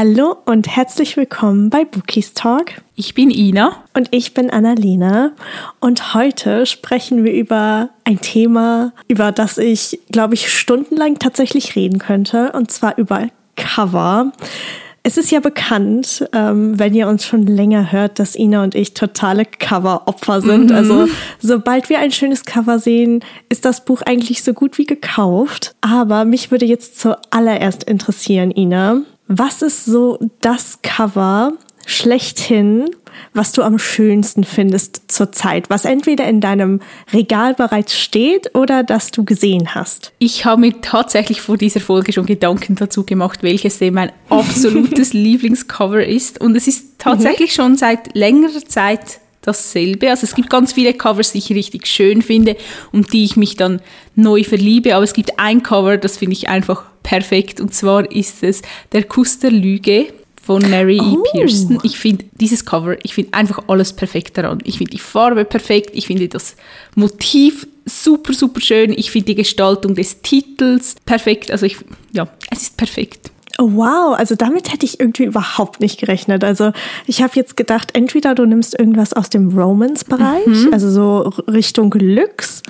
Hallo und herzlich willkommen bei Bookies Talk. Ich bin Ina. Und ich bin Annalena. Und heute sprechen wir über ein Thema, über das ich, glaube ich, stundenlang tatsächlich reden könnte. Und zwar über Cover. Es ist ja bekannt, ähm, wenn ihr uns schon länger hört, dass Ina und ich totale Cover-Opfer sind. Mhm. Also sobald wir ein schönes Cover sehen, ist das Buch eigentlich so gut wie gekauft. Aber mich würde jetzt zuallererst interessieren, Ina, was ist so das Cover schlechthin, was du am schönsten findest zurzeit, was entweder in deinem Regal bereits steht oder das du gesehen hast? Ich habe mir tatsächlich vor dieser Folge schon Gedanken dazu gemacht, welches denn mein absolutes Lieblingscover ist. Und es ist tatsächlich mhm. schon seit längerer Zeit dasselbe. Also es gibt ganz viele Covers, die ich richtig schön finde und die ich mich dann neu verliebe. Aber es gibt ein Cover, das finde ich einfach perfekt. Und zwar ist es Der Kuss der Lüge von Mary E. Oh. Pearson. Ich finde dieses Cover, ich finde einfach alles perfekt daran. Ich finde die Farbe perfekt, ich finde das Motiv super, super schön, ich finde die Gestaltung des Titels perfekt. Also ich, ja, es ist perfekt. Oh, wow, also damit hätte ich irgendwie überhaupt nicht gerechnet. Also ich habe jetzt gedacht, entweder du nimmst irgendwas aus dem Romance-Bereich, mhm. also so Richtung Lux,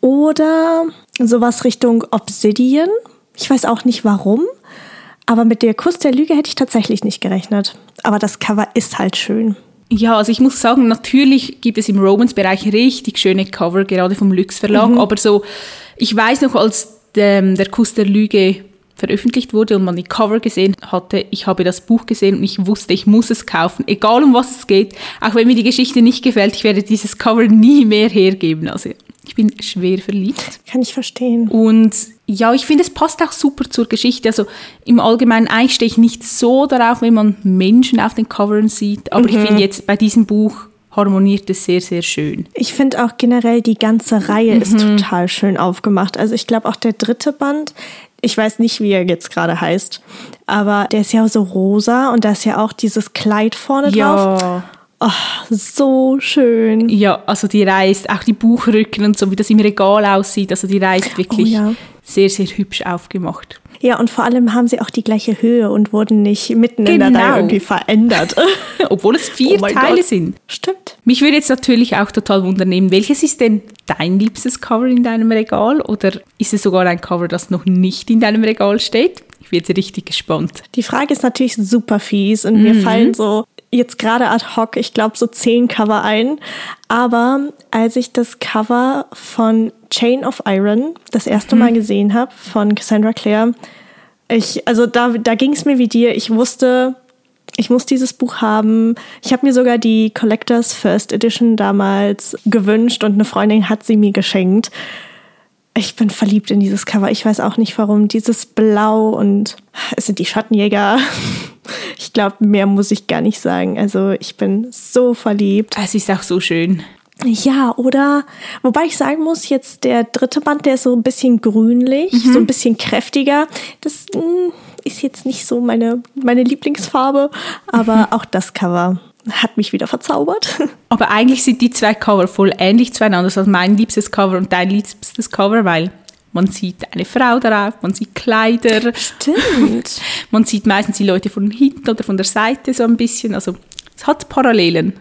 oder sowas Richtung Obsidian. Ich weiß auch nicht warum. Aber mit der Kuss der Lüge hätte ich tatsächlich nicht gerechnet. Aber das Cover ist halt schön. Ja, also ich muss sagen, natürlich gibt es im Romance-Bereich richtig schöne Cover, gerade vom Lux Verlag. Mhm. Aber so, ich weiß noch, als der, der Kuss der Lüge veröffentlicht wurde und man die Cover gesehen hatte, ich habe das Buch gesehen und ich wusste, ich muss es kaufen, egal um was es geht. Auch wenn mir die Geschichte nicht gefällt, ich werde dieses Cover nie mehr hergeben. Also ich bin schwer verliebt. Kann ich verstehen. Und ja, ich finde, es passt auch super zur Geschichte. Also im Allgemeinen, eigentlich stehe ich nicht so darauf, wenn man Menschen auf den Covern sieht. Aber mhm. ich finde jetzt bei diesem Buch harmoniert es sehr, sehr schön. Ich finde auch generell die ganze Reihe mhm. ist total schön aufgemacht. Also ich glaube auch der dritte Band, ich weiß nicht, wie er jetzt gerade heißt, aber der ist ja so rosa und da ist ja auch dieses Kleid vorne ja. drauf. Oh, so schön. Ja, also die reißt, auch die Buchrücken und so, wie das im Regal aussieht, also die reißt wirklich oh, ja. Sehr, sehr hübsch aufgemacht. Ja, und vor allem haben sie auch die gleiche Höhe und wurden nicht mitten genau. in der Reihe genau. irgendwie verändert. Obwohl es vier oh Teile Gott. sind. Stimmt. Mich würde jetzt natürlich auch total wundern welches ist denn dein liebstes Cover in deinem Regal? Oder ist es sogar ein Cover, das noch nicht in deinem Regal steht? Ich werde richtig gespannt. Die Frage ist natürlich super fies und mhm. mir fallen so jetzt gerade ad hoc, ich glaube, so zehn Cover ein. Aber als ich das Cover von Chain of Iron das erste Mal mhm. gesehen habe, von Cassandra Clare, ich, also da, da ging es mir wie dir. Ich wusste, ich muss dieses Buch haben. Ich habe mir sogar die Collectors First Edition damals gewünscht und eine Freundin hat sie mir geschenkt. Ich bin verliebt in dieses Cover. Ich weiß auch nicht warum. Dieses Blau und es sind die Schattenjäger. Ich glaube, mehr muss ich gar nicht sagen. Also ich bin so verliebt. Es ist auch so schön. Ja, oder wobei ich sagen muss, jetzt der dritte Band, der ist so ein bisschen grünlich, mhm. so ein bisschen kräftiger. Das mh, hm, ist jetzt nicht so meine, meine Lieblingsfarbe, aber mhm. auch das Cover hat mich wieder verzaubert. Aber eigentlich sind die zwei Cover voll ähnlich zueinander. Also mein liebstes Cover und dein liebstes Cover, weil man sieht eine Frau darauf, man sieht Kleider. Stimmt. Man sieht meistens die Leute von hinten oder von der Seite so ein bisschen. Also es hat Parallelen.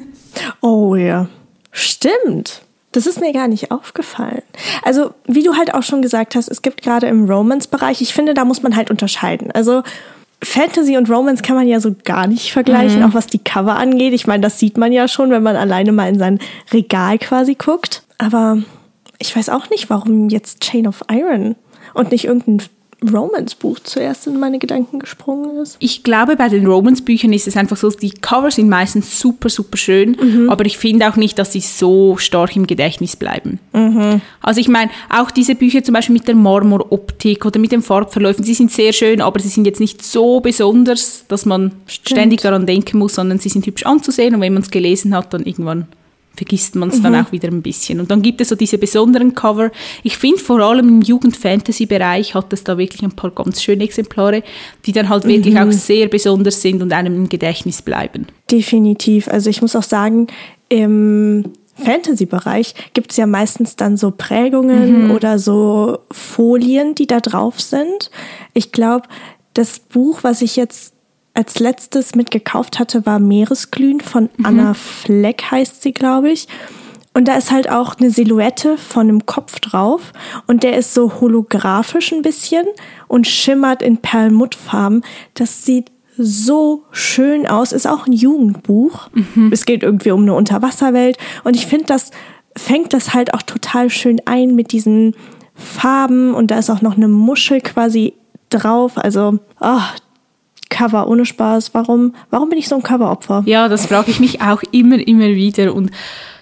oh ja. Stimmt. Das ist mir gar nicht aufgefallen. Also, wie du halt auch schon gesagt hast, es gibt gerade im Romance-Bereich, ich finde, da muss man halt unterscheiden. Also, Fantasy und Romance kann man ja so gar nicht vergleichen, mhm. auch was die Cover angeht. Ich meine, das sieht man ja schon, wenn man alleine mal in sein Regal quasi guckt. Aber ich weiß auch nicht, warum jetzt Chain of Iron und nicht irgendein Romance-Buch zuerst in meine Gedanken gesprungen ist. Ich glaube, bei den Romance-Büchern ist es einfach so, die Cover sind meistens super, super schön, mhm. aber ich finde auch nicht, dass sie so stark im Gedächtnis bleiben. Mhm. Also ich meine, auch diese Bücher zum Beispiel mit der Marmoroptik oder mit den Farbverläufen, sie sind sehr schön, aber sie sind jetzt nicht so besonders, dass man Stimmt. ständig daran denken muss, sondern sie sind hübsch anzusehen und wenn man es gelesen hat, dann irgendwann vergisst man es mhm. dann auch wieder ein bisschen. Und dann gibt es so diese besonderen Cover. Ich finde vor allem im Jugend-Fantasy-Bereich hat es da wirklich ein paar ganz schöne Exemplare, die dann halt wirklich mhm. auch sehr besonders sind und einem im Gedächtnis bleiben. Definitiv. Also ich muss auch sagen, im Fantasy-Bereich gibt es ja meistens dann so Prägungen mhm. oder so Folien, die da drauf sind. Ich glaube, das Buch, was ich jetzt als letztes mitgekauft hatte, war Meeresglühen von mhm. Anna Fleck, heißt sie, glaube ich. Und da ist halt auch eine Silhouette von einem Kopf drauf. Und der ist so holographisch ein bisschen und schimmert in Perlmuttfarben. Das sieht so schön aus. Ist auch ein Jugendbuch. Mhm. Es geht irgendwie um eine Unterwasserwelt. Und ich finde, das fängt das halt auch total schön ein mit diesen Farben. Und da ist auch noch eine Muschel quasi drauf. Also, oh, Cover ohne Spaß. Warum, warum bin ich so ein Coveropfer? Ja, das frage ich mich auch immer, immer wieder. Und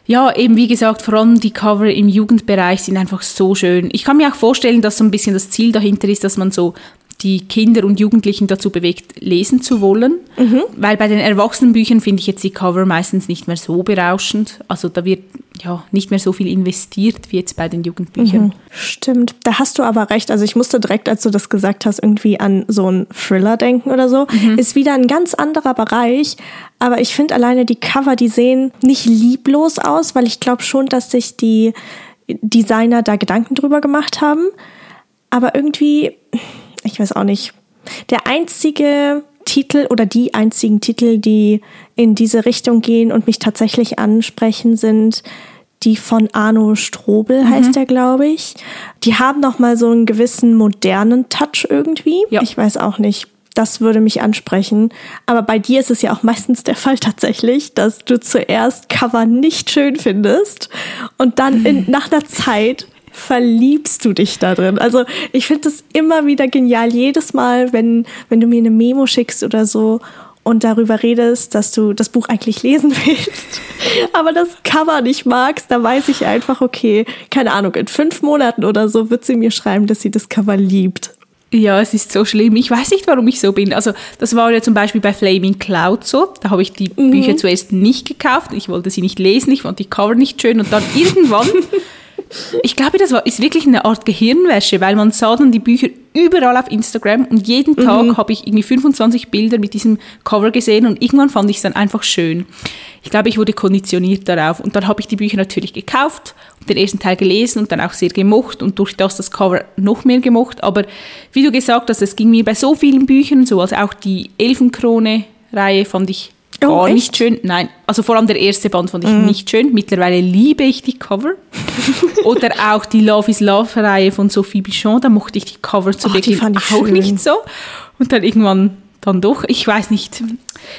ja, eben wie gesagt, vor allem die Cover im Jugendbereich sind einfach so schön. Ich kann mir auch vorstellen, dass so ein bisschen das Ziel dahinter ist, dass man so die Kinder und Jugendlichen dazu bewegt, lesen zu wollen. Mhm. Weil bei den Erwachsenenbüchern finde ich jetzt die Cover meistens nicht mehr so berauschend. Also da wird ja nicht mehr so viel investiert wie jetzt bei den Jugendbüchern. Mhm. Stimmt, da hast du aber recht. Also ich musste direkt, als du das gesagt hast, irgendwie an so einen Thriller denken oder so. Mhm. Ist wieder ein ganz anderer Bereich. Aber ich finde alleine die Cover, die sehen nicht lieblos aus, weil ich glaube schon, dass sich die Designer da Gedanken drüber gemacht haben. Aber irgendwie, ich weiß auch nicht. Der einzige Titel oder die einzigen Titel, die in diese Richtung gehen und mich tatsächlich ansprechen, sind die von Arno Strobel heißt mhm. er, glaube ich. Die haben noch mal so einen gewissen modernen Touch irgendwie. Ja. Ich weiß auch nicht. Das würde mich ansprechen. Aber bei dir ist es ja auch meistens der Fall tatsächlich, dass du zuerst Cover nicht schön findest und dann in, nach einer Zeit verliebst du dich da drin. Also ich finde es immer wieder genial, jedes Mal, wenn, wenn du mir eine Memo schickst oder so und darüber redest, dass du das Buch eigentlich lesen willst, aber das Cover nicht magst, da weiß ich einfach, okay, keine Ahnung, in fünf Monaten oder so wird sie mir schreiben, dass sie das Cover liebt. Ja, es ist so schlimm. Ich weiß nicht, warum ich so bin. Also das war ja zum Beispiel bei Flaming Cloud so. Da habe ich die mhm. Bücher zuerst nicht gekauft. Ich wollte sie nicht lesen. Ich fand die Cover nicht schön. Und dann irgendwann ich glaube, das war, ist wirklich eine Art Gehirnwäsche, weil man sah dann die Bücher überall auf Instagram und jeden Tag mhm. habe ich irgendwie 25 Bilder mit diesem Cover gesehen und irgendwann fand ich es dann einfach schön. Ich glaube, ich wurde konditioniert darauf und dann habe ich die Bücher natürlich gekauft und den ersten Teil gelesen und dann auch sehr gemocht und durch das das Cover noch mehr gemocht. Aber wie du gesagt hast, es ging mir bei so vielen Büchern so, also auch die Elfenkrone-Reihe fand ich gar oh, nicht schön. Nein, also vor allem der erste Band fand ich mm. nicht schön. Mittlerweile liebe ich die Cover. Oder auch die Love is Love Reihe von Sophie Bichon, da mochte ich die Cover zu oh, Beginn auch schön. nicht so. Und dann irgendwann dann doch, ich weiß nicht.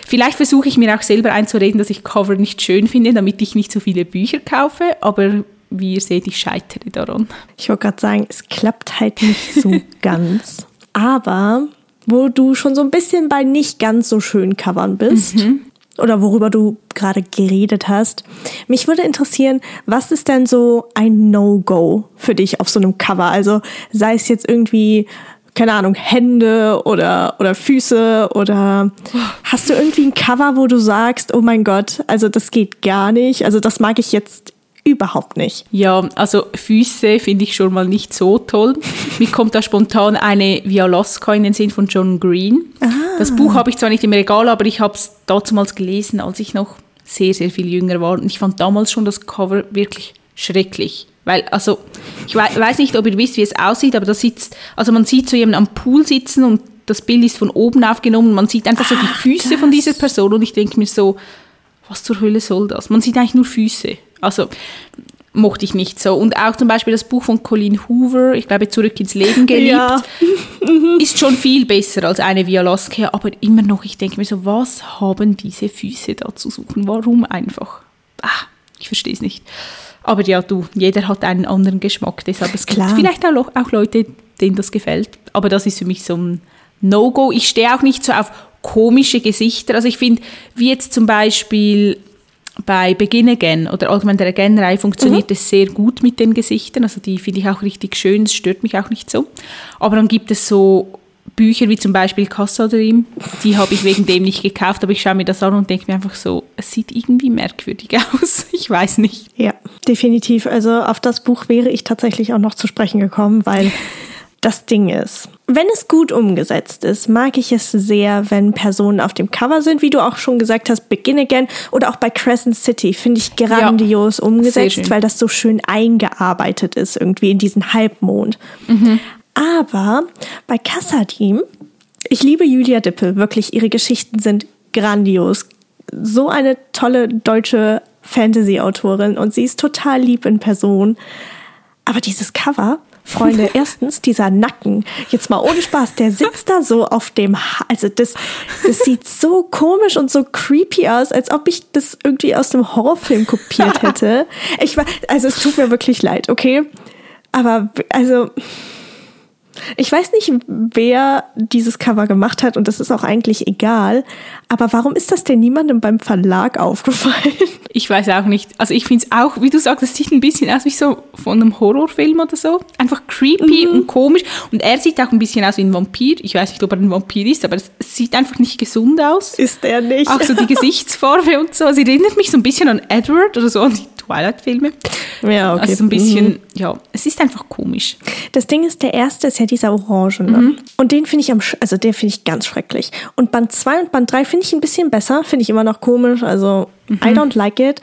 Vielleicht versuche ich mir auch selber einzureden, dass ich Cover nicht schön finde, damit ich nicht so viele Bücher kaufe, aber wie ihr seht, ich scheitere daran. Ich wollte gerade sagen, es klappt halt nicht so ganz. Aber wo du schon so ein bisschen bei nicht ganz so schönen Covern bist, mhm oder worüber du gerade geredet hast. Mich würde interessieren, was ist denn so ein No-Go für dich auf so einem Cover? Also sei es jetzt irgendwie keine Ahnung, Hände oder, oder Füße oder hast du irgendwie ein Cover, wo du sagst, oh mein Gott, also das geht gar nicht, also das mag ich jetzt überhaupt nicht. Ja, also Füße finde ich schon mal nicht so toll. Mir kommt da spontan eine Vialaska in den Sinn von John Green. Ah. Das Buch habe ich zwar nicht im Regal, aber ich habe es damals gelesen, als ich noch sehr, sehr viel jünger war. Und ich fand damals schon das Cover wirklich schrecklich. Weil, also, ich weiß nicht, ob ihr wisst, wie es aussieht, aber da sitzt, also man sieht so jemanden am Pool sitzen und das Bild ist von oben aufgenommen. Man sieht einfach so die Füße das. von dieser Person und ich denke mir so, was zur Hölle soll das? Man sieht eigentlich nur Füße. Also mochte ich nicht so. Und auch zum Beispiel das Buch von Colleen Hoover, ich glaube Zurück ins Leben geliebt, ja. ist schon viel besser als eine Via Lascia, aber immer noch, ich denke mir so, was haben diese Füße da zu suchen? Warum einfach? Ah, ich verstehe es nicht. Aber ja, du, jeder hat einen anderen Geschmack, deshalb es Klar. gibt vielleicht auch, auch Leute, denen das gefällt. Aber das ist für mich so ein No-Go. Ich stehe auch nicht so auf komische Gesichter. Also ich finde, wie jetzt zum Beispiel bei Begin Again oder allgemein der Again-Reihe funktioniert mhm. es sehr gut mit den Gesichtern. Also die finde ich auch richtig schön, es stört mich auch nicht so. Aber dann gibt es so Bücher wie zum Beispiel Casa Dream, die habe ich wegen dem nicht gekauft, aber ich schaue mir das an und denke mir einfach so, es sieht irgendwie merkwürdig aus. Ich weiß nicht. Ja, definitiv. Also auf das Buch wäre ich tatsächlich auch noch zu sprechen gekommen, weil das Ding ist. Wenn es gut umgesetzt ist, mag ich es sehr, wenn Personen auf dem Cover sind, wie du auch schon gesagt hast, Begin Again oder auch bei Crescent City finde ich grandios ja, umgesetzt, weil das so schön eingearbeitet ist irgendwie in diesen Halbmond. Mhm. Aber bei Kassadim Ich liebe Julia Dippel, wirklich. Ihre Geschichten sind grandios. So eine tolle deutsche Fantasy-Autorin und sie ist total lieb in Person. Aber dieses Cover, Freunde, erstens dieser Nacken, jetzt mal ohne Spaß, der sitzt da so auf dem, ha also das, das sieht so komisch und so creepy aus, als ob ich das irgendwie aus einem Horrorfilm kopiert hätte. Ich war, also es tut mir wirklich leid, okay? Aber also ich weiß nicht, wer dieses Cover gemacht hat und das ist auch eigentlich egal. Aber warum ist das denn niemandem beim Verlag aufgefallen? Ich weiß auch nicht. Also ich finde es auch, wie du sagst, es sieht ein bisschen aus wie so von einem Horrorfilm oder so. Einfach creepy mhm. und komisch. Und er sieht auch ein bisschen aus wie ein Vampir. Ich weiß nicht, ob er ein Vampir ist, aber es sieht einfach nicht gesund aus. Ist er nicht. Auch so die Gesichtsfarbe und so. Sie erinnert mich so ein bisschen an Edward oder so, an die Twilight-Filme. Ja, okay. Also so ein bisschen, mhm. ja, es ist einfach komisch. Das Ding ist, der erste ist ja dieser Orange. Ne? Mhm. Und den finde ich am, also den finde ich ganz schrecklich. Und Band 2 und Band 3 finde ich ein bisschen besser, finde ich immer noch komisch. Also, mhm. I don't like it.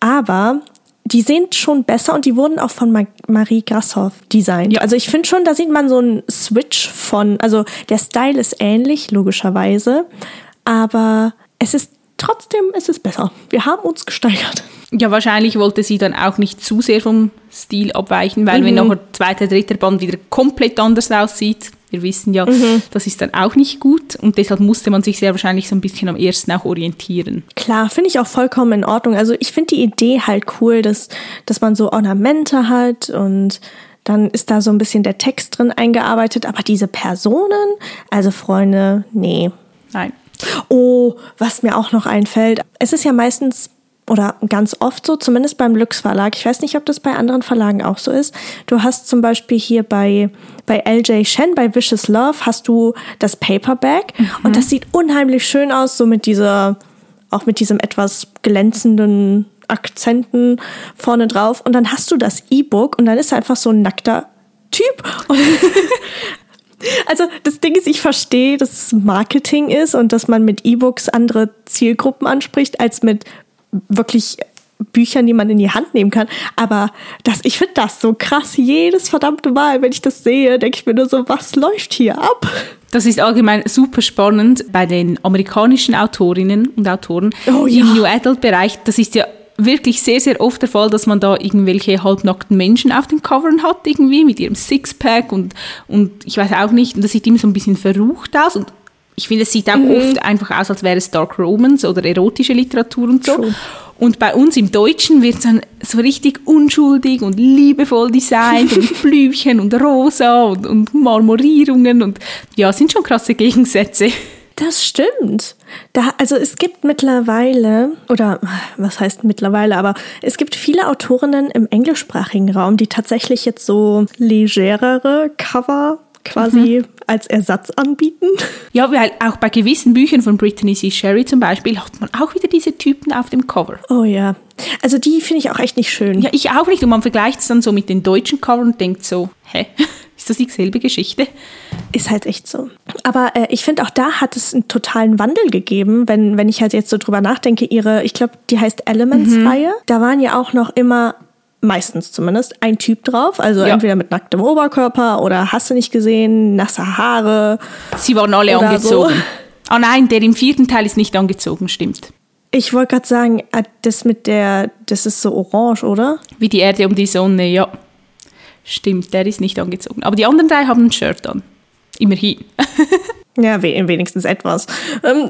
Aber die sind schon besser und die wurden auch von Ma Marie Grashoff designt. Ja. Also ich finde schon, da sieht man so einen Switch von, also der Style ist ähnlich, logischerweise, aber es ist trotzdem, es ist besser. Wir haben uns gesteigert. Ja, wahrscheinlich wollte sie dann auch nicht zu sehr vom Stil abweichen, weil mhm. wenn nachher zweiter, dritter Band wieder komplett anders aussieht, wir wissen ja, mhm. das ist dann auch nicht gut und deshalb musste man sich sehr wahrscheinlich so ein bisschen am ersten auch orientieren. Klar, finde ich auch vollkommen in Ordnung. Also ich finde die Idee halt cool, dass, dass man so Ornamente hat und dann ist da so ein bisschen der Text drin eingearbeitet, aber diese Personen, also Freunde, nee. Nein. Oh, was mir auch noch einfällt, es ist ja meistens oder ganz oft so, zumindest beim Lux Verlag. Ich weiß nicht, ob das bei anderen Verlagen auch so ist. Du hast zum Beispiel hier bei, bei LJ Shen, bei Vicious Love, hast du das Paperback mhm. und das sieht unheimlich schön aus, so mit dieser, auch mit diesem etwas glänzenden Akzenten vorne drauf. Und dann hast du das E-Book und dann ist einfach so ein nackter Typ. Also das Ding ist, ich verstehe, dass es Marketing ist und dass man mit E-Books andere Zielgruppen anspricht als mit wirklich Büchern, die man in die Hand nehmen kann. Aber das, ich finde das so krass. Jedes verdammte Mal, wenn ich das sehe, denke ich mir nur so, was läuft hier ab? Das ist allgemein super spannend bei den amerikanischen Autorinnen und Autoren oh, ja. im New Adult Bereich. Das ist ja wirklich sehr, sehr oft der Fall, dass man da irgendwelche halbnackten Menschen auf den Covern hat, irgendwie mit ihrem Sixpack und, und ich weiß auch nicht, und das sieht immer so ein bisschen verrucht aus und ich finde, es sieht auch mhm. oft einfach aus, als wäre es Dark Romans oder erotische Literatur und so. True. Und bei uns im Deutschen wird es dann so richtig unschuldig und liebevoll designt und Blümchen und rosa und, und Marmorierungen und ja, sind schon krasse Gegensätze. Das stimmt. Da, also es gibt mittlerweile, oder was heißt mittlerweile, aber es gibt viele Autorinnen im englischsprachigen Raum, die tatsächlich jetzt so legerere Cover quasi mhm. Als Ersatz anbieten. Ja, weil auch bei gewissen Büchern von Brittany C. Sherry zum Beispiel hat man auch wieder diese Typen auf dem Cover. Oh ja. Also die finde ich auch echt nicht schön. Ja, ich auch nicht. Und man vergleicht es dann so mit den deutschen Covern und denkt so, hä? Ist das dieselbe Geschichte? Ist halt echt so. Aber äh, ich finde auch da hat es einen totalen Wandel gegeben, wenn, wenn ich halt jetzt so drüber nachdenke, ihre, ich glaube, die heißt Elements-Reihe. Mhm. Da waren ja auch noch immer meistens zumindest, ein Typ drauf. Also ja. entweder mit nacktem Oberkörper oder hast du nicht gesehen, nasse Haare. Sie waren alle angezogen. So. Oh nein, der im vierten Teil ist nicht angezogen, stimmt. Ich wollte gerade sagen, äh, das mit der, das ist so orange, oder? Wie die Erde um die Sonne, ja. Stimmt, der ist nicht angezogen. Aber die anderen drei haben ein Shirt an. Immerhin. ja, wenigstens etwas. Ähm,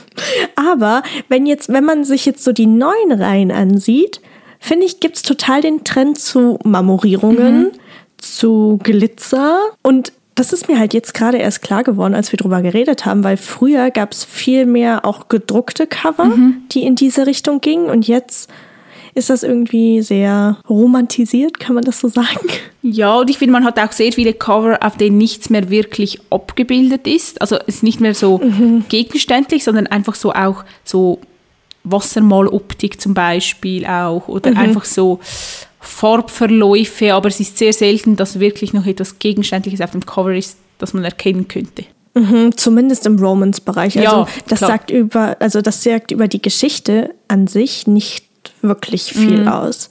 aber wenn jetzt, wenn man sich jetzt so die neuen Reihen ansieht, finde ich, gibt es total den Trend zu Marmorierungen, mhm. zu Glitzer und das ist mir halt jetzt gerade erst klar geworden, als wir drüber geredet haben, weil früher gab es viel mehr auch gedruckte Cover, mhm. die in diese Richtung gingen und jetzt ist das irgendwie sehr romantisiert, kann man das so sagen? Ja, und ich finde, man hat auch sehr viele Cover, auf denen nichts mehr wirklich abgebildet ist. Also es ist nicht mehr so mhm. gegenständlich, sondern einfach so auch so Wassermaloptik zum Beispiel auch oder mhm. einfach so Farbverläufe, aber es ist sehr selten, dass wirklich noch etwas Gegenständliches auf dem Cover ist, das man erkennen könnte. Mhm, zumindest im Romance-Bereich. Also ja, das klar. sagt über, also das sagt über die Geschichte an sich nicht wirklich viel mhm. aus.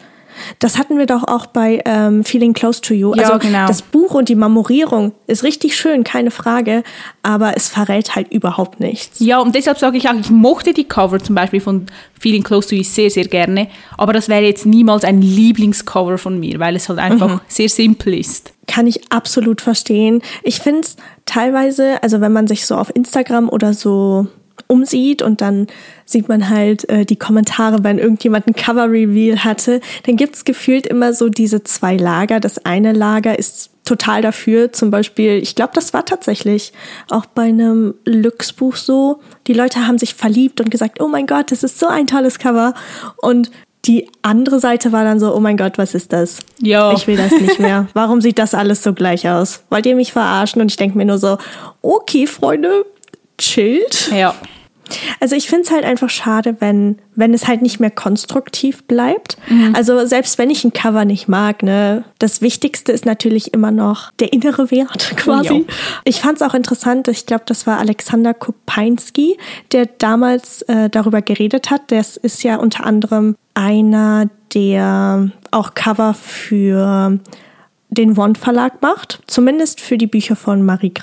Das hatten wir doch auch bei ähm, Feeling Close to You. Ja, also genau. das Buch und die Marmorierung ist richtig schön, keine Frage, aber es verrät halt überhaupt nichts. Ja, und deshalb sage ich auch, ich mochte die Cover zum Beispiel von Feeling Close to You sehr, sehr gerne, aber das wäre jetzt niemals ein Lieblingscover von mir, weil es halt einfach sehr simpel ist. Kann ich absolut verstehen. Ich finde es teilweise, also wenn man sich so auf Instagram oder so umsieht und dann sieht man halt äh, die Kommentare, wenn irgendjemand ein Cover-Reveal hatte, dann gibt es gefühlt immer so diese zwei Lager. Das eine Lager ist total dafür, zum Beispiel, ich glaube, das war tatsächlich auch bei einem Lux-Buch so. Die Leute haben sich verliebt und gesagt, oh mein Gott, das ist so ein tolles Cover. Und die andere Seite war dann so, oh mein Gott, was ist das? Ja. Ich will das nicht mehr. Warum sieht das alles so gleich aus? Wollt ihr mich verarschen? Und ich denke mir nur so, okay, Freunde, chillt. Ja. Also ich finde es halt einfach schade, wenn, wenn es halt nicht mehr konstruktiv bleibt. Also selbst wenn ich ein Cover nicht mag, ne, das Wichtigste ist natürlich immer noch der innere Wert quasi. Ja. Ich fand es auch interessant, ich glaube, das war Alexander Kopeinski, der damals äh, darüber geredet hat. Das ist ja unter anderem einer, der auch Cover für den Wand Verlag macht, zumindest für die Bücher von Marie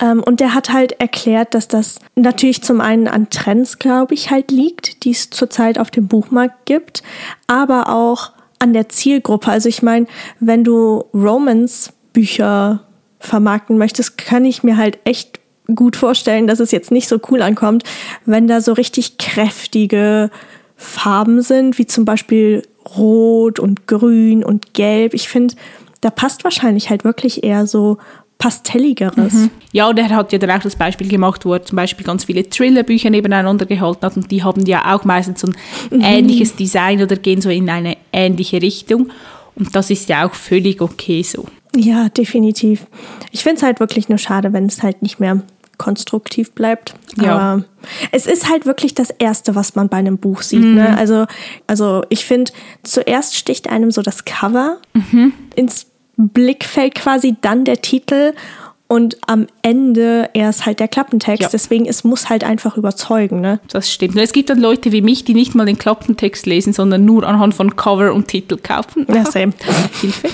Ähm, und der hat halt erklärt, dass das natürlich zum einen an Trends, glaube ich, halt liegt, die es zurzeit auf dem Buchmarkt gibt, aber auch an der Zielgruppe. Also ich meine, wenn du Romance-Bücher vermarkten möchtest, kann ich mir halt echt gut vorstellen, dass es jetzt nicht so cool ankommt, wenn da so richtig kräftige Farben sind, wie zum Beispiel Rot und Grün und Gelb. Ich finde, da passt wahrscheinlich halt wirklich eher so pastelligeres. Ja, und er hat ja dann auch das Beispiel gemacht, wo er zum Beispiel ganz viele Thriller-Bücher nebeneinander gehalten hat und die haben ja auch meistens so ein ähnliches Design oder gehen so in eine ähnliche Richtung. Und das ist ja auch völlig okay so. Ja, definitiv. Ich finde es halt wirklich nur schade, wenn es halt nicht mehr konstruktiv bleibt. Ja. Aber es ist halt wirklich das Erste, was man bei einem Buch sieht. Ne? Also, also ich finde, zuerst sticht einem so das Cover ins Blickfeld quasi, dann der Titel und am Ende erst halt der Klappentext. Ja. Deswegen, es muss halt einfach überzeugen. Ne? Das stimmt. Es gibt dann Leute wie mich, die nicht mal den Klappentext lesen, sondern nur anhand von Cover und Titel kaufen. Ja, same. Hilfe.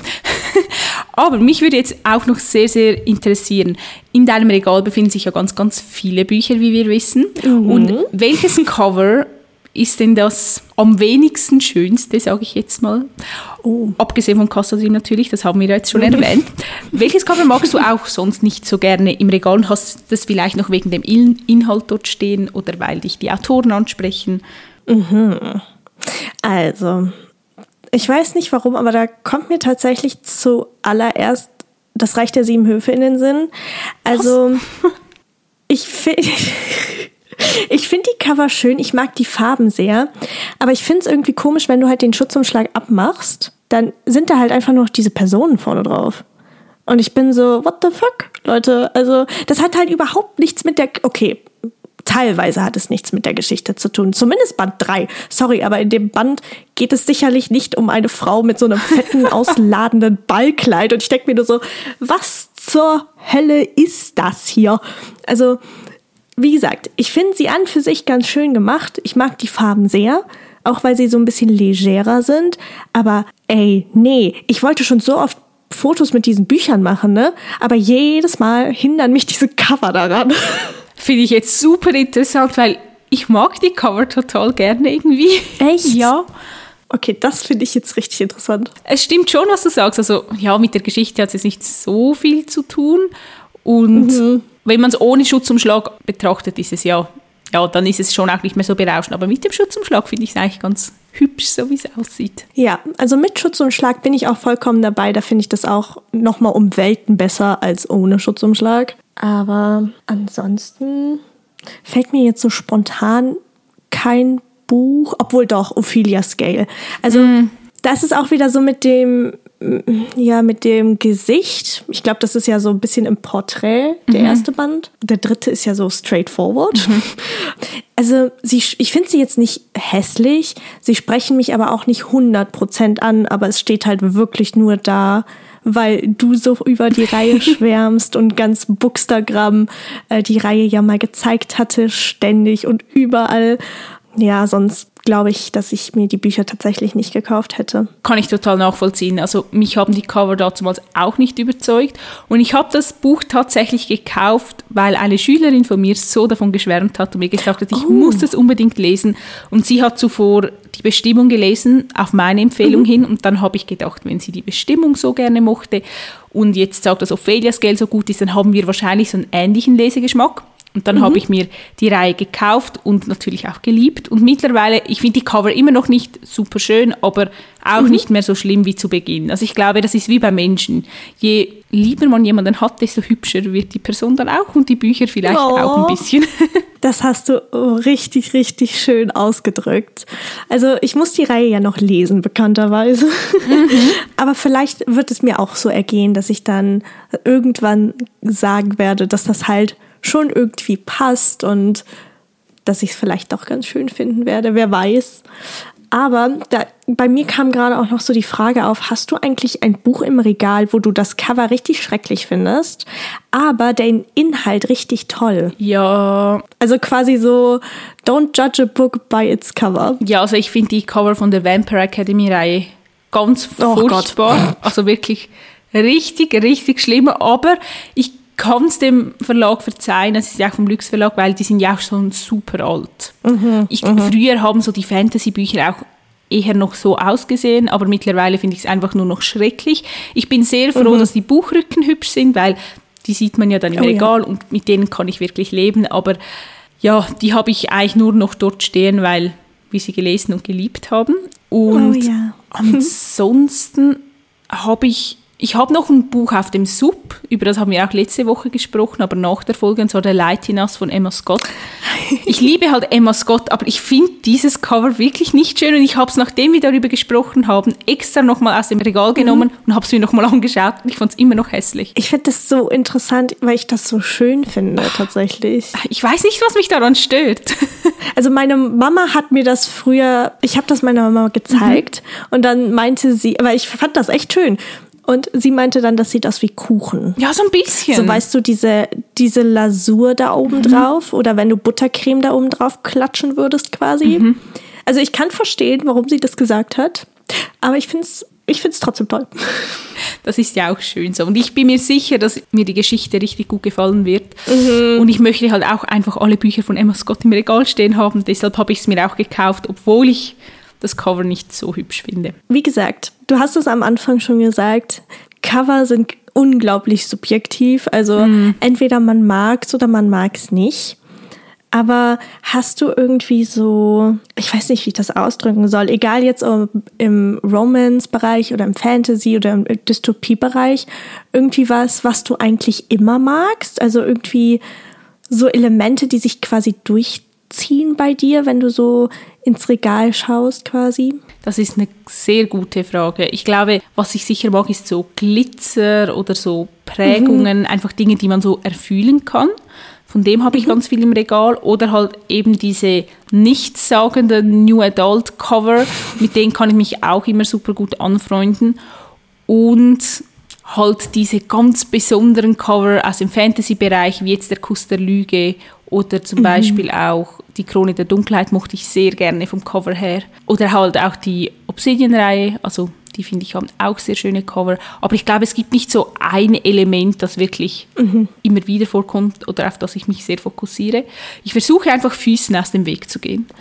Aber mich würde jetzt auch noch sehr, sehr interessieren. In deinem Regal befinden sich ja ganz, ganz viele Bücher, wie wir wissen. Und welches Cover ist denn das am wenigsten schönste, sage ich jetzt mal? Abgesehen von Kassadin natürlich, das haben wir ja jetzt schon erwähnt. Welches Cover magst du auch sonst nicht so gerne im Regal und hast das vielleicht noch wegen dem In Inhalt dort stehen oder weil dich die Autoren ansprechen? Also, ich weiß nicht warum, aber da kommt mir tatsächlich zuallererst das Reich der sieben Höfe in den Sinn. Also, ich finde. Ich finde die Cover schön, ich mag die Farben sehr, aber ich finde es irgendwie komisch, wenn du halt den Schutzumschlag abmachst, dann sind da halt einfach nur noch diese Personen vorne drauf. Und ich bin so, what the fuck, Leute? Also, das hat halt überhaupt nichts mit der. Okay, teilweise hat es nichts mit der Geschichte zu tun. Zumindest Band 3. Sorry, aber in dem Band geht es sicherlich nicht um eine Frau mit so einem fetten, ausladenden Ballkleid. Und ich denke mir nur so, was zur Hölle ist das hier? Also, wie gesagt, ich finde sie an für sich ganz schön gemacht. Ich mag die Farben sehr, auch weil sie so ein bisschen legerer sind. Aber ey, nee, ich wollte schon so oft Fotos mit diesen Büchern machen, ne? Aber jedes Mal hindern mich diese Cover daran. Finde ich jetzt super interessant, weil ich mag die Cover total gerne irgendwie. Echt? Ja. Okay, das finde ich jetzt richtig interessant. Es stimmt schon, was du sagst. Also, ja, mit der Geschichte hat es jetzt nicht so viel zu tun. Und wenn man es ohne Schutzumschlag betrachtet, ist es ja, ja, dann ist es schon auch nicht mehr so berauschend. Aber mit dem Schutzumschlag finde ich es eigentlich ganz hübsch, so wie es aussieht. Ja, also mit Schutzumschlag bin ich auch vollkommen dabei. Da finde ich das auch nochmal um Welten besser als ohne Schutzumschlag. Aber ansonsten fällt mir jetzt so spontan kein Buch, obwohl doch Ophelia Scale. Also das ist auch wieder so mit dem, ja, mit dem Gesicht. Ich glaube, das ist ja so ein bisschen im Porträt, der erste Band. Der dritte ist ja so straightforward. Also sie, ich finde sie jetzt nicht hässlich. Sie sprechen mich aber auch nicht 100% an, aber es steht halt wirklich nur da, weil du so über die Reihe schwärmst und ganz Bookstagram äh, die Reihe ja mal gezeigt hatte, ständig und überall. Ja, sonst glaube ich, dass ich mir die Bücher tatsächlich nicht gekauft hätte. Kann ich total nachvollziehen. Also mich haben die Cover damals auch nicht überzeugt. Und ich habe das Buch tatsächlich gekauft, weil eine Schülerin von mir so davon geschwärmt hat und mir gesagt hat, ich Oh. muss das unbedingt lesen. Und sie hat zuvor die Bestimmung gelesen, auf meine Empfehlung hin. Und dann habe ich gedacht, wenn sie die Bestimmung so gerne mochte und jetzt sagt, dass Ophelias Geld so gut ist, dann haben wir wahrscheinlich so einen ähnlichen Lesegeschmack. Und dann habe ich mir die Reihe gekauft und natürlich auch geliebt. Und mittlerweile, ich finde die Cover immer noch nicht super schön, aber auch nicht mehr so schlimm wie zu Beginn. Also ich glaube, das ist wie bei Menschen. Je lieber man jemanden hat, desto hübscher wird die Person dann auch und die Bücher vielleicht Oh. auch ein bisschen. Das hast du richtig, richtig schön ausgedrückt. Also ich muss die Reihe ja noch lesen, bekannterweise. Aber vielleicht wird es mir auch so ergehen, dass ich dann irgendwann sagen werde, dass das halt schon irgendwie passt und dass ich es vielleicht doch ganz schön finden werde, wer weiß. Aber da, bei mir kam gerade auch noch so die Frage auf, hast du eigentlich ein Buch im Regal, wo du das Cover richtig schrecklich findest, aber den Inhalt richtig toll? ja, Also quasi so, don't judge a book by its cover. ja, also ich finde die Cover von der Vampire Academy Reihe ganz Oh Gott. furchtbar. Also wirklich richtig, richtig schlimm. Aber ich kann es dem Verlag verzeihen, das ist ja auch vom Lux Verlag, weil die sind ja auch schon super alt. ich, Früher haben so die Fantasy-Bücher auch eher noch so ausgesehen, aber mittlerweile finde ich es einfach nur noch schrecklich. Ich bin sehr froh, dass die Buchrücken hübsch sind, weil die sieht man ja dann im Oh ja. Regal und mit denen kann ich wirklich leben, aber ja, die habe ich eigentlich nur noch dort stehen, weil wir sie gelesen und geliebt haben. Und Oh ja. ansonsten habe ich, ich habe noch ein Buch auf dem Sub, über das haben wir auch letzte Woche gesprochen, aber nach der Folge, und zwar der Leitinas von Emma Scott. Ich liebe halt Emma Scott, aber ich finde dieses Cover wirklich nicht schön und ich habe es, nachdem wir darüber gesprochen haben, extra nochmal aus dem Regal genommen und habe es mir nochmal angeschaut und ich fand es immer noch hässlich. Ich finde das so interessant, weil ich das so schön finde, tatsächlich. Ich weiß nicht, was mich daran stört. Also meine Mama hat mir das früher, ich habe das meiner Mama gezeigt und dann meinte sie, aber ich fand das echt schön. Und sie meinte dann, das sieht aus wie Kuchen. Ja, so ein bisschen. So weißt du, diese, diese Lasur da oben drauf oder wenn du Buttercreme da oben drauf klatschen würdest quasi. Also ich kann verstehen, warum sie das gesagt hat, aber ich finde es ich find's trotzdem toll. Das ist ja auch schön so. Und ich bin mir sicher, dass mir die Geschichte richtig gut gefallen wird. Und ich möchte halt auch einfach alle Bücher von Emma Scott im Regal stehen haben. Deshalb habe ich es mir auch gekauft, obwohl ich das Cover nicht so hübsch finde. Wie gesagt, du hast es am Anfang schon gesagt, Cover sind unglaublich subjektiv. Also entweder man mag es oder man mag es nicht. Aber hast du irgendwie so, ich weiß nicht, wie ich das ausdrücken soll, egal jetzt ob im Romance-Bereich oder im Fantasy oder im Dystopie-Bereich, irgendwie was, was du eigentlich immer magst? Also irgendwie so Elemente, die sich quasi durchziehen bei dir, wenn du so ins Regal schaust quasi? Das ist eine sehr gute Frage. Ich glaube, was ich sicher mag, ist so Glitzer oder so Prägungen, einfach Dinge, die man so erfühlen kann. Von dem habe ich ganz viel im Regal. Oder halt eben diese nichtssagenden New Adult Cover, mit denen kann ich mich auch immer super gut anfreunden. Und halt diese ganz besonderen Cover aus dem Fantasy-Bereich, wie jetzt der Kuss der Lüge oder zum Beispiel auch die Krone der Dunkelheit mochte ich sehr gerne vom Cover her. Oder halt auch die Obsidian-Reihe, also die finde ich haben auch sehr schöne Cover. Aber ich glaube, es gibt nicht so ein Element, das wirklich immer wieder vorkommt oder auf das ich mich sehr fokussiere. Ich versuche einfach Füßen aus dem Weg zu gehen.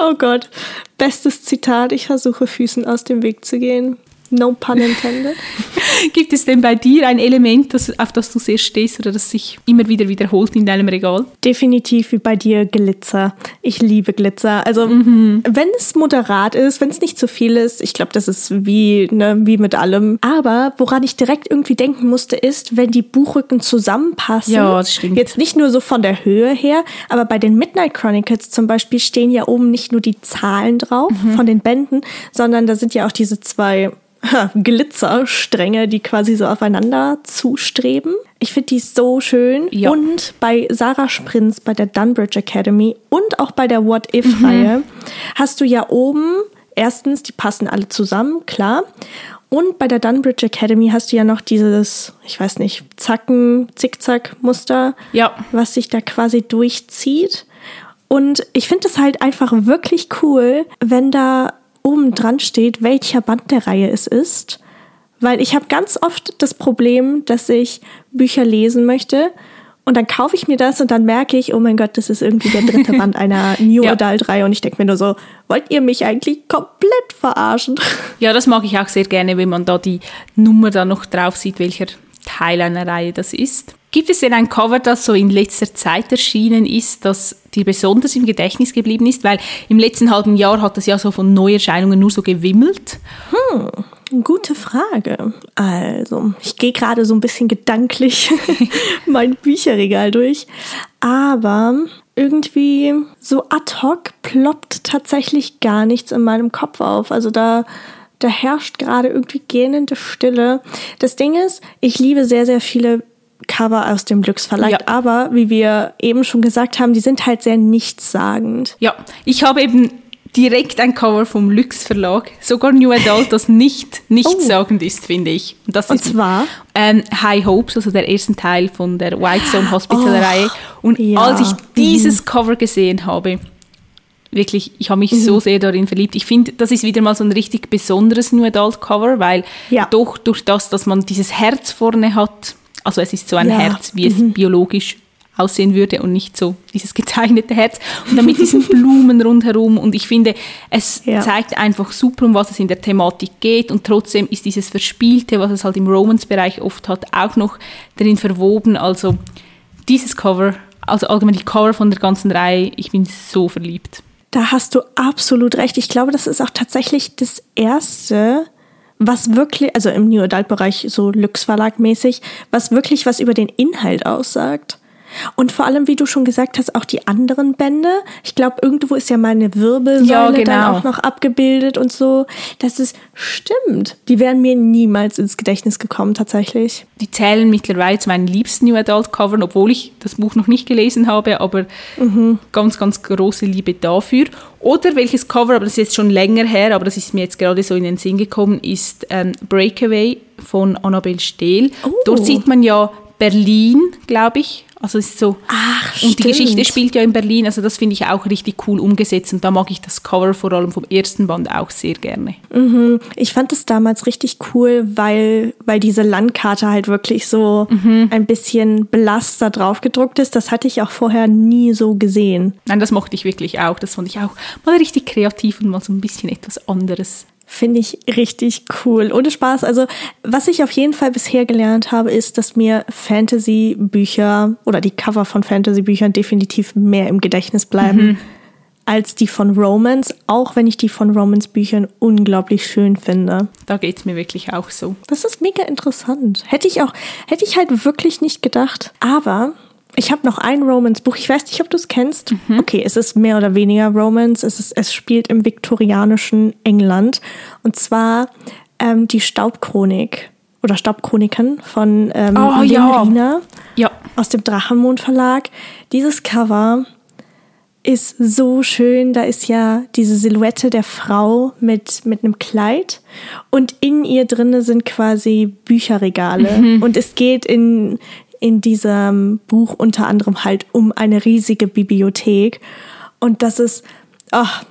Oh Gott, bestes Zitat. Ich versuche Füßen aus dem Weg zu gehen. No pun intended. Gibt es denn bei dir ein Element, das, auf das du sehr stehst oder das sich immer wieder wiederholt in deinem Regal? Definitiv wie bei dir Glitzer. Ich liebe Glitzer. Also wenn es moderat ist, wenn es nicht zu viel ist, ich glaube, das ist wie, ne, wie mit allem. Aber woran ich direkt irgendwie denken musste, ist, wenn die Buchrücken zusammenpassen. Ja, das stimmt. Jetzt nicht nur so von der Höhe her, aber bei den Midnight Chronicles zum Beispiel stehen ja oben nicht nur die Zahlen drauf Mhm. von den Bänden, sondern da sind ja auch diese zwei Glitzerstränge, die quasi so aufeinander zustreben. Ich finde die so schön. Ja. Und bei Sarah Sprinz, bei der Dunbridge Academy und auch bei der What If-Reihe hast du ja oben, erstens, die passen alle zusammen, klar. Und bei der Dunbridge Academy hast du ja noch dieses, ich weiß nicht, Zacken, Zickzack-Muster, Ja. was sich da quasi durchzieht. Und ich finde es halt einfach wirklich cool, wenn da oben dran steht, welcher Band der Reihe es ist. Weil ich habe ganz oft das Problem, dass ich Bücher lesen möchte und dann kaufe ich mir das und dann merke ich, oh mein Gott, das ist irgendwie der dritte Band einer New ja. Adult-Reihe und ich denke mir nur so, wollt ihr mich eigentlich komplett verarschen? Ja, das mag ich auch sehr gerne, wenn man da die Nummer da noch drauf sieht, welcher Teil einer Reihe das ist. Gibt es denn ein Cover, das so in letzter Zeit erschienen ist, das dir besonders im Gedächtnis geblieben ist? Weil im letzten halben Jahr hat es ja so von Neuerscheinungen nur so gewimmelt. Hm, gute Frage. Also, ich gehe gerade so ein bisschen gedanklich mein Bücherregal durch. Aber irgendwie so ad hoc ploppt tatsächlich gar nichts in meinem Kopf auf. Also da da herrscht gerade irgendwie gähnende Stille. Das Ding ist, ich liebe sehr, sehr viele Cover aus dem Lux Verlag, ja. aber wie wir eben schon gesagt haben, die sind halt sehr nichtssagend. Ja, ich habe eben direkt ein Cover vom Lux Verlag, sogar New Adult, das nicht nichtssagend oh. ist, finde ich. Und, das Und ist zwar ähm, High Hopes, also der ersten Teil von der White Zone Hospital Reihe. Oh, Und ja. als ich dieses mhm. Cover gesehen habe, wirklich, ich habe mich mhm. so sehr darin verliebt. Ich finde, das ist wieder mal so ein richtig besonderes New Adult Cover, weil ja. doch durch das, dass man dieses Herz vorne hat, also es ist so ein ja. Herz, wie mhm. es biologisch aussehen würde und nicht so dieses gezeichnete Herz. Und dann mit diesen Blumen rundherum. Und ich finde, es ja. zeigt einfach super, um was es in der Thematik geht. Und trotzdem ist dieses Verspielte, was es halt im Romance-Bereich oft hat, auch noch drin verwoben. Also dieses Cover, also allgemein die Cover von der ganzen Reihe, ich bin so verliebt. Da hast du absolut recht. Ich glaube, das ist auch tatsächlich das erste was wirklich, also im New Adult Bereich so Lux Verlag mäßig, was wirklich was über den Inhalt aussagt. Und vor allem, wie du schon gesagt hast, auch die anderen Bände. Ich glaube, irgendwo ist ja meine Wirbelsäule ja, genau. dann auch noch abgebildet und so. Das ist stimmt. Die wären mir niemals ins Gedächtnis gekommen, tatsächlich. Die zählen mittlerweile zu meinen liebsten New Adult Covern, obwohl ich das Buch noch nicht gelesen habe, aber mhm. ganz, ganz große Liebe dafür. Oder welches Cover, aber das ist jetzt schon länger her, aber das ist mir jetzt gerade so in den Sinn gekommen, ist ähm, Breakaway von Annabelle Stehl. Oh. Dort sieht man ja Berlin, glaube ich, also es ist so. Ach, und stimmt. die Geschichte spielt ja in Berlin, also das finde ich auch richtig cool umgesetzt und da mag ich das Cover vor allem vom ersten Band auch sehr gerne. Mhm. Ich fand es damals richtig cool, weil, weil diese Landkarte halt wirklich so mhm. ein bisschen belaster drauf gedruckt ist. Das hatte ich auch vorher nie so gesehen. Nein, das mochte ich wirklich auch. Das fand ich auch mal richtig kreativ und mal so ein bisschen etwas anderes. Finde ich richtig cool. Ohne Spaß. Also, was ich auf jeden Fall bisher gelernt habe, ist, dass mir Fantasy-Bücher oder die Cover von Fantasy-Büchern definitiv mehr im Gedächtnis bleiben mhm. als die von Romance, auch wenn ich die von Romance-Büchern unglaublich schön finde. Da geht es mir wirklich auch so. Das ist mega interessant. Hätte ich auch, hätte ich halt wirklich nicht gedacht. Aber ich habe noch ein Romance-Buch. Ich weiß nicht, ob du es kennst. Mhm. Okay, es ist mehr oder weniger Romance. Es, ist, es spielt im viktorianischen England. Und zwar ähm, die Staubchronik oder Staubchroniken von ähm, oh, ja. Rina ja. aus dem Drachenmond Verlag. Dieses Cover ist so schön. Da ist ja diese Silhouette der Frau mit, mit einem Kleid und in ihr drinne sind quasi Bücherregale. Mhm. Und es geht in, in diesem Buch unter anderem halt um eine riesige Bibliothek. Und das ist, ach,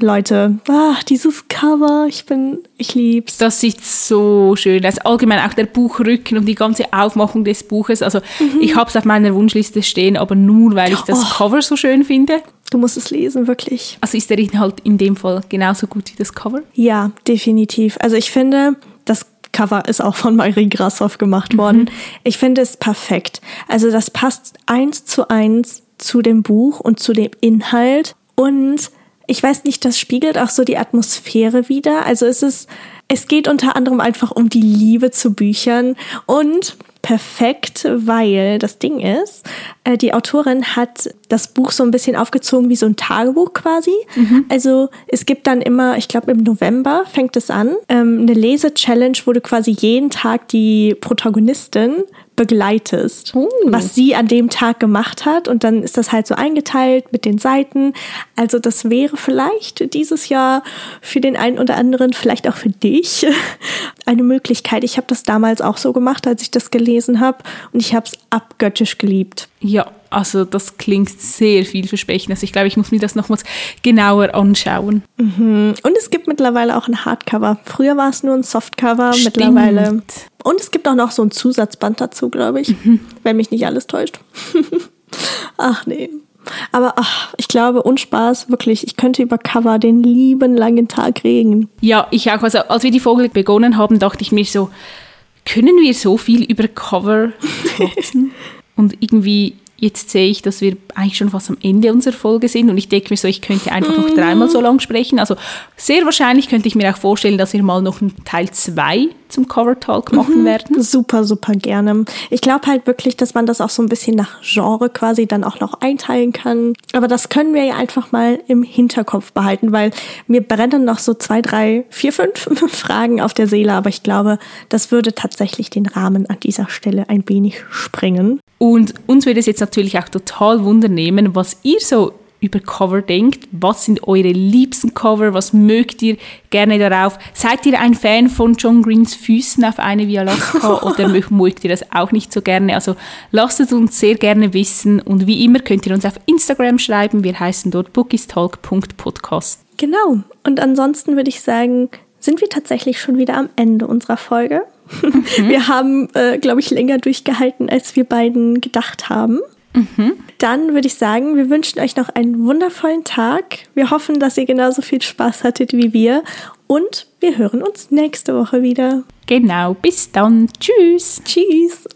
Leute, ach, dieses Cover, ich bin, ich lieb's. Das sieht so schön aus. Allgemein auch der Buchrücken und die ganze Aufmachung des Buches. Also mhm. ich habe es auf meiner Wunschliste stehen, aber nur weil ich das oh. Cover so schön finde. Du musst es lesen, wirklich. Also ist der Inhalt in dem Fall genauso gut wie das Cover? Ja, definitiv. Also ich finde, das Cover ist auch von Marie Grassoff gemacht worden. Mhm. Ich finde es perfekt. Also das passt eins zu eins zu dem Buch und zu dem Inhalt und ich weiß nicht, das spiegelt auch so die Atmosphäre wieder. Also es ist, es geht unter anderem einfach um die Liebe zu Büchern und perfekt, weil das Ding ist, äh, die Autorin hat das Buch so ein bisschen aufgezogen wie so ein Tagebuch quasi. Mhm. Also es gibt dann immer, ich glaube im November fängt es an, ähm, eine Lese-Challenge, wo du quasi jeden Tag die Protagonistin begleitest, oh. was sie an dem Tag gemacht hat. Und dann ist das halt so eingeteilt mit den Seiten. Also das wäre vielleicht dieses Jahr für den einen oder anderen, vielleicht auch für dich, eine Möglichkeit. Ich habe das damals auch so gemacht, als ich das gelesen habe. Und ich habe es abgöttisch geliebt. Ja, also das klingt sehr vielversprechend. Also ich glaube, ich muss mir das nochmals genauer anschauen. Mhm. Und es gibt mittlerweile auch ein Hardcover. Früher war es nur ein Softcover, Stimmt. mittlerweile. Und es gibt auch noch so ein Zusatzband dazu, glaube ich, mhm. wenn mich nicht alles täuscht. ach nee. Aber ach, ich glaube, Unspaß, wirklich, ich könnte über Cover den lieben langen Tag reden. Ja, ich auch. Also als wir die Vogel begonnen haben, dachte ich mir so, können wir so viel über Cover kotzen? Und irgendwie Jetzt sehe ich, dass wir eigentlich schon fast am Ende unserer Folge sind und ich denke mir so, ich könnte einfach noch dreimal so lang sprechen. Also sehr wahrscheinlich könnte ich mir auch vorstellen, dass wir mal noch einen Teil 2 zum Cover Talk machen mhm. werden. Super, super gerne. Ich glaube halt wirklich, dass man das auch so ein bisschen nach Genre quasi dann auch noch einteilen kann. Aber das können wir ja einfach mal im Hinterkopf behalten, weil mir brennen noch so zwei, drei, vier, fünf Fragen auf der Seele. Aber ich glaube, das würde tatsächlich den Rahmen an dieser Stelle ein wenig sprengen. Und uns würde es jetzt natürlich auch total wundernehmen, was ihr so über Cover denkt. Was sind eure liebsten Cover? Was mögt ihr gerne darauf? Seid ihr ein Fan von John Greens Füßen auf eine Via Alaska oder mögt ihr das auch nicht so gerne? Also lasst es uns sehr gerne wissen und wie immer könnt ihr uns auf Instagram schreiben. Wir heißen dort bookistalk.podcast. Genau. Und ansonsten würde ich sagen, sind wir tatsächlich schon wieder am Ende unserer Folge. Mhm. Wir haben, äh, glaube ich, länger durchgehalten, als wir beiden gedacht haben. Mhm. Dann würde ich sagen, wir wünschen euch noch einen wundervollen Tag. Wir hoffen, dass ihr genauso viel Spaß hattet wie wir. Und wir hören uns nächste Woche wieder. Genau, bis dann. Tschüss. Tschüss.